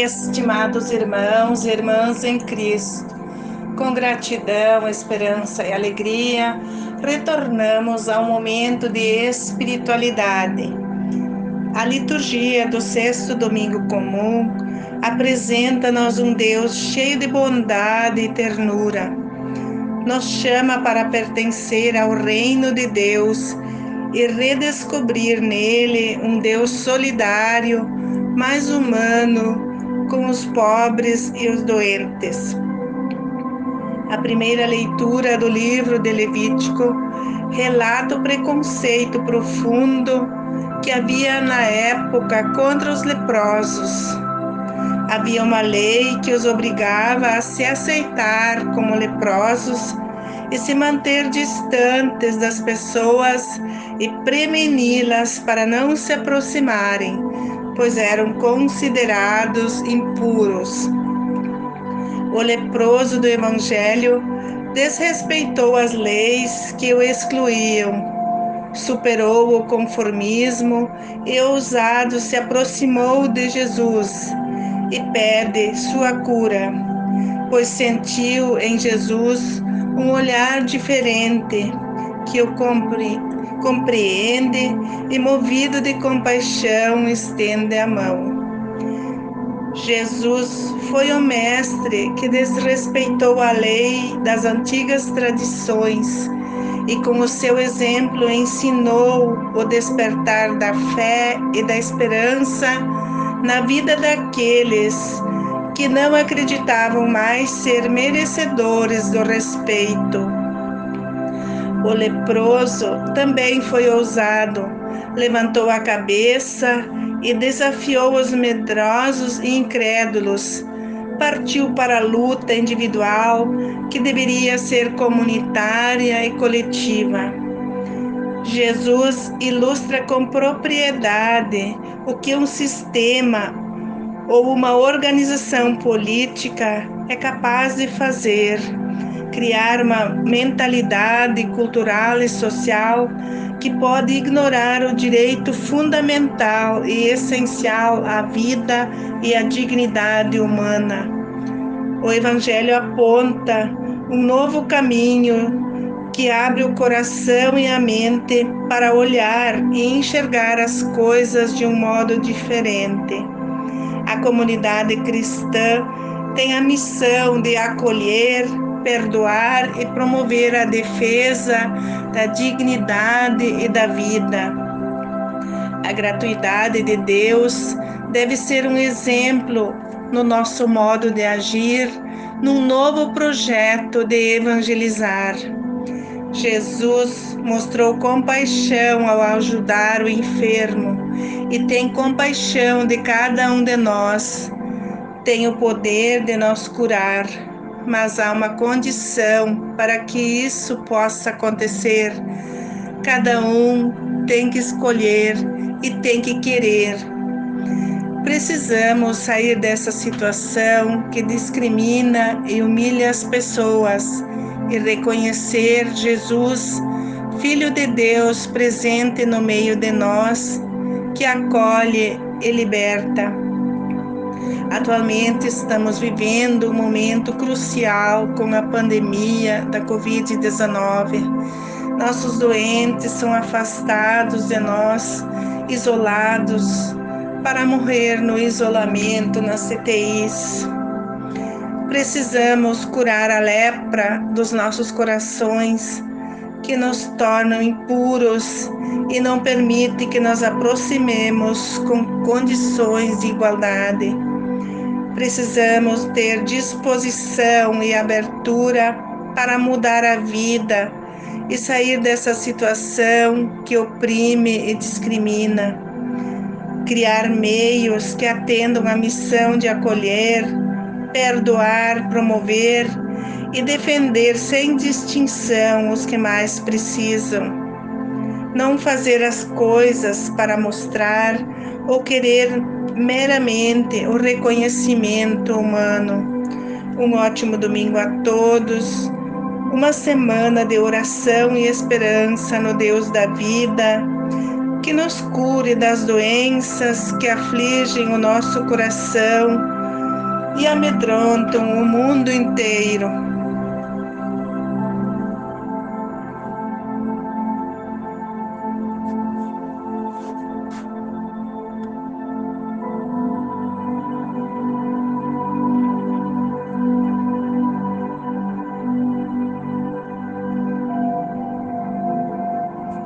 Estimados irmãos e irmãs em Cristo, com gratidão, esperança e alegria, retornamos ao momento de espiritualidade. A liturgia do sexto domingo comum apresenta-nos um Deus cheio de bondade e ternura. Nos chama para pertencer ao reino de Deus e redescobrir nele um Deus solidário, mais humano, com os pobres e os doentes. A primeira leitura do livro de Levítico relata o preconceito profundo que havia na época contra os leprosos. Havia uma lei que os obrigava a se aceitar como leprosos e se manter distantes das pessoas e preveni-las para não se aproximarem, pois eram considerados impuros. O leproso do Evangelho desrespeitou as leis que o excluíam, superou o conformismo e ousado se aproximou de Jesus e pede sua cura, pois sentiu em Jesus um olhar diferente que o compreende compreende e, movido de compaixão, estende a mão. Jesus foi o mestre que desrespeitou a lei das antigas tradições e, com o seu exemplo, ensinou o despertar da fé e da esperança na vida daqueles que não acreditavam mais ser merecedores do respeito o leproso também foi ousado, levantou a cabeça e desafiou os medrosos e incrédulos. Partiu para a luta individual, que deveria ser comunitária e coletiva. Jesus ilustra com propriedade o que um sistema ou uma organização política é capaz de fazer criar uma mentalidade cultural e social que pode ignorar o direito fundamental e essencial à vida e à dignidade humana. O Evangelho aponta um novo caminho que abre o coração e a mente para olhar e enxergar as coisas de um modo diferente. A comunidade cristã tem a missão de acolher, perdoar e promover a defesa da dignidade e da vida. A gratuidade de Deus deve ser um exemplo no nosso modo de agir num novo projeto de evangelizar. Jesus mostrou compaixão ao ajudar o enfermo e tem compaixão de cada um de nós. Tem o poder de nos curar mas há uma condição para que isso possa acontecer. Cada um tem que escolher e tem que querer. Precisamos sair dessa situação que discrimina e humilha as pessoas e reconhecer Jesus, Filho de Deus, presente no meio de nós, que acolhe e liberta. Atualmente estamos vivendo um momento crucial com a pandemia da Covid-19. Nossos doentes são afastados de nós, isolados, para morrer no isolamento nas CTIs. Precisamos curar a lepra dos nossos corações, que nos tornam impuros e não permite que nos aproximemos com condições de igualdade Precisamos ter disposição e abertura para mudar a vida e sair dessa situação que oprime e discrimina. Criar meios que atendam à missão de acolher, perdoar, promover e defender sem distinção os que mais precisam. Não fazer as coisas para mostrar ou querer meramente o reconhecimento humano. Um ótimo domingo a todos, uma semana de oração e esperança no Deus da vida, que nos cure das doenças que afligem o nosso coração, e amedrontam o mundo inteiro.